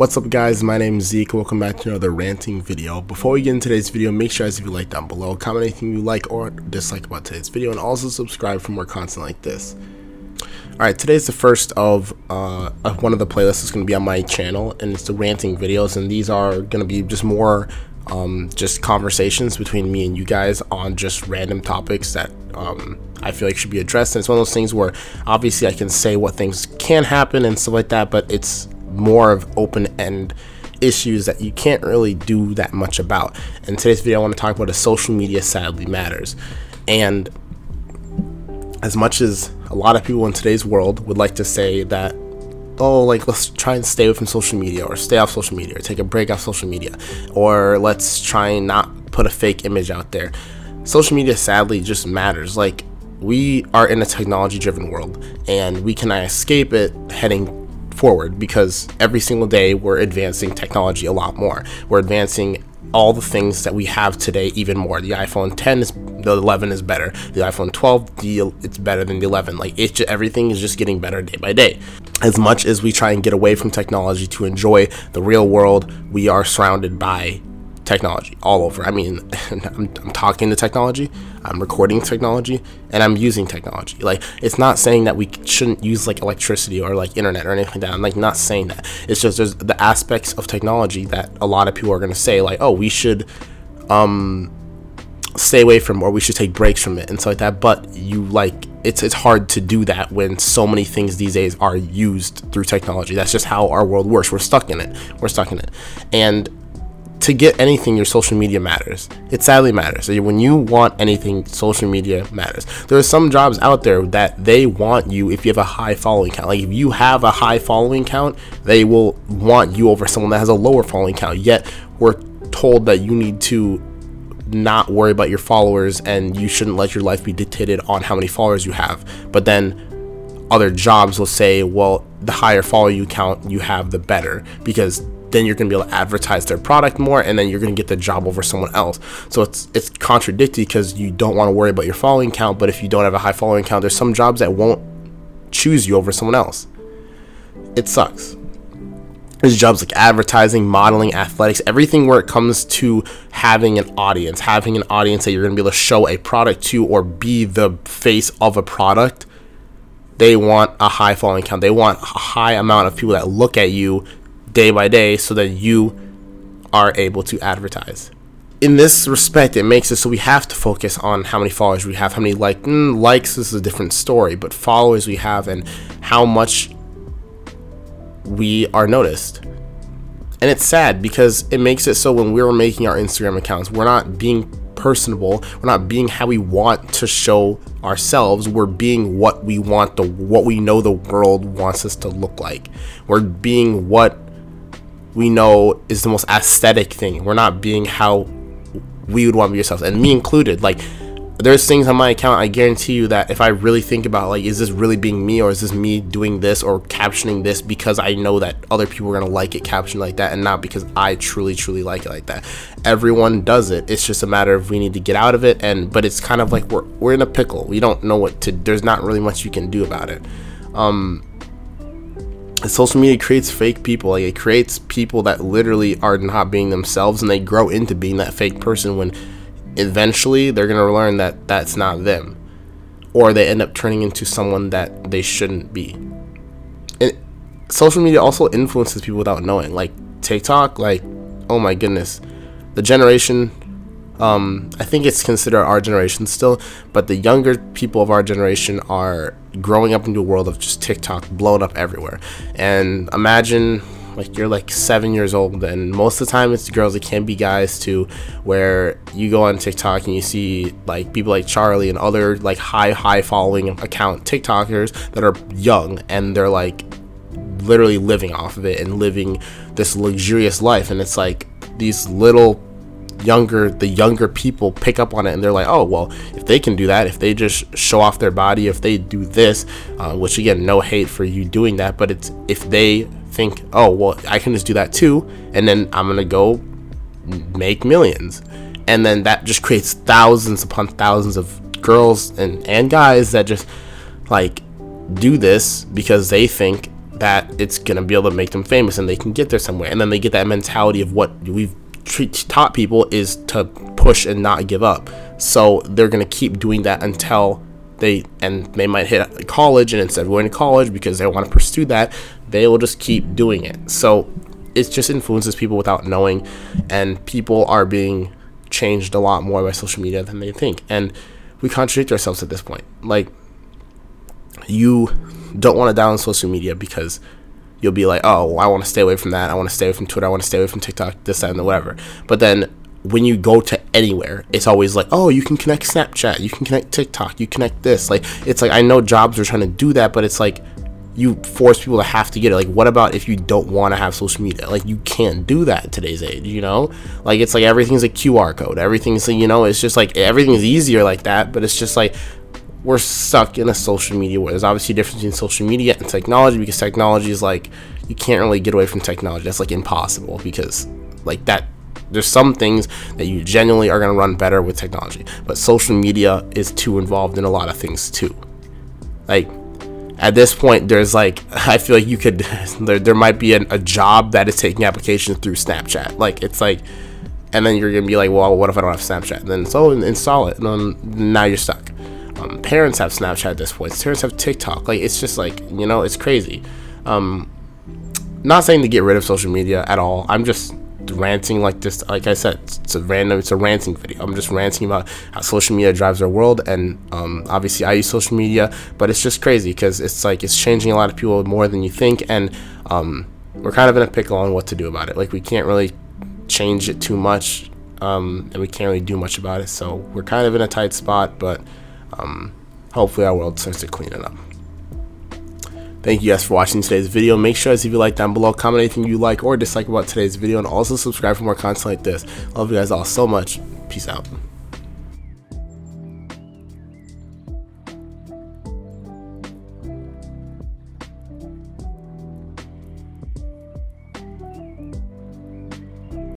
What's up guys, my name is Zeke, welcome back to another ranting video. Before we get into today's video, make sure as if you like down below, comment anything you like or dislike about today's video, and also subscribe for more content like this. Alright, today's the first of uh, one of the playlists that's going to be on my channel, and it's the ranting videos, and these are going to be just more um, just conversations between me and you guys on just random topics that um, I feel like should be addressed. And it's one of those things where obviously I can say what things can happen and stuff like that, but it's more of open end issues that you can't really do that much about. In today's video, I want to talk about a social media sadly matters. And as much as a lot of people in today's world would like to say that, oh, like let's try and stay away from social media or stay off social media or take a break off social media or let's try and not put a fake image out there. Social media sadly just matters. Like, we are in a technology driven world and we cannot escape it heading forward because every single day we're advancing technology a lot more. We're advancing all the things that we have today even more. The iPhone 10 is the 11 is better. The iPhone 12 the it's better than the 11. Like it's just, everything is just getting better day by day. As much as we try and get away from technology to enjoy the real world, we are surrounded by technology all over. I mean, I'm, I'm, talking to technology, I'm recording technology, and I'm using technology. Like, it's not saying that we shouldn't use like electricity or like internet or anything like that. I'm like not saying that. It's just there's the aspects of technology that a lot of people are gonna say like, oh, we should um stay away from or we should take breaks from it and stuff like that. But you like it's it's hard to do that when so many things these days are used through technology. That's just how our world works. We're stuck in it. We're stuck in it. And to get anything, your social media matters. It sadly matters. When you want anything, social media matters. There are some jobs out there that they want you if you have a high following count. Like if you have a high following count, they will want you over someone that has a lower following count. Yet we're told that you need to not worry about your followers and you shouldn't let your life be dictated on how many followers you have. But then other jobs will say, well, the higher follow you count you have, the better because then you're going to be able to advertise their product more and then you're going to get the job over someone else. So it's it's contradictory because you don't want to worry about your following count but if you don't have a high following count there's some jobs that won't choose you over someone else. It sucks. There's jobs like advertising modeling athletics everything where it comes to having an audience having an audience that you're going to be able to show a product to or be the face of a product they want a high following count. They want a high amount of people that look at you day by day so that you are able to advertise. In this respect, it makes it so we have to focus on how many followers we have, how many like mm, likes is a different story, but followers we have and how much we are noticed. And it's sad because it makes it so when we're making our Instagram accounts, we're not being personable. We're not being how we want to show ourselves. We're being what we want the what we know the world wants us to look like. We're being what we know is the most aesthetic thing. We're not being how we would want to be ourselves, and me included. Like, there's things on my account. I guarantee you that if I really think about like, is this really being me, or is this me doing this or captioning this because I know that other people are gonna like it captioned like that, and not because I truly, truly like it like that. Everyone does it. It's just a matter of we need to get out of it, and but it's kind of like we're we're in a pickle. We don't know what to. There's not really much you can do about it. Um, social media creates fake people. Like it creates people that literally are not being themselves and they grow into being that fake person when eventually they're to learn that that's not them. Or they end up turning into someone that they shouldn't be. And social media also influences people without knowing. Like tiktok like oh my goodness. The generation um, I think it's considered our generation still, but the younger people of our generation are growing up into a world of just TikTok blown up everywhere. And imagine like you're like seven years old and most of the time it's girls it can be guys too where you go on tiktok and you see like people like Charli and other like high high following account tiktokers that are young and they're like literally living off of it and living this luxurious life and it's like these little younger the younger people pick up on it and they're like oh well if they can do that if they just show off their body if they do this uh, which again no hate for you doing that but it's if they think oh well i can just do that too and then i'm gonna go make millions and then that just creates thousands upon thousands of girls and and guys that just like do this because they think that it's gonna be able to make them famous and they can get there somewhere. And then they get that mentality of what we've taught people is to push and not give up. So they're gonna keep doing that until they and they might hit college and instead of going to college because they want to pursue that, they will just keep doing it. So it just influences people without knowing, and people are being changed a lot more by social media than they think. And we contradict ourselves at this point. Like you don't want to download social media because you'll be like, oh, I want to stay away from that. I want to stay away from Twitter. I want to stay away from TikTok, this, that, and whatever. But then when you go to anywhere, it's always like, oh, you can connect Snapchat, you can connect TikTok, you connect this. Like, it's like, I know jobs are trying to do that, but it's like, you force people to have to get it. Like, what about if you don't want to have social media? Like, you can't do that today's age, you know? Like, it's like everything's a QR code. Everything's, you know, it's just like everything's easier like that, but it's just like we're stuck in a social media where there's obviously a difference between social media and technology because technology is like you can't really get away from technology. That's like impossible because like that there's some things that you genuinely are going to run better with technology, but social media is too involved in a lot of things too. Like at this point, there's like I feel like you could there, there might be an, a job that is taking applications through Snapchat. Like it's like, and then you're gonna be like, well, what if I don't have Snapchat? And then so install it, and then now you're stuck. Um, parents have Snapchat at this point. Parents have TikTok. Like it's just like you know, it's crazy. Um, not saying to get rid of social media at all. I'm just ranting like this. Like I said, it's a random. It's a ranting video. I'm just ranting about how social media drives our world, and um, obviously I use social media, but it's just crazy because it's like it's changing a lot of people more than you think, and um, we're kind of in a pickle on what to do about it. Like we can't really change it too much, um, and we can't really do much about it. So we're kind of in a tight spot, but um, hopefully our world starts to clean it up. Thank you guys for watching today's video. Make sure as if you like down below, comment anything you like or dislike about today's video, and also subscribe for more content like this. Love you guys all so much. Peace out.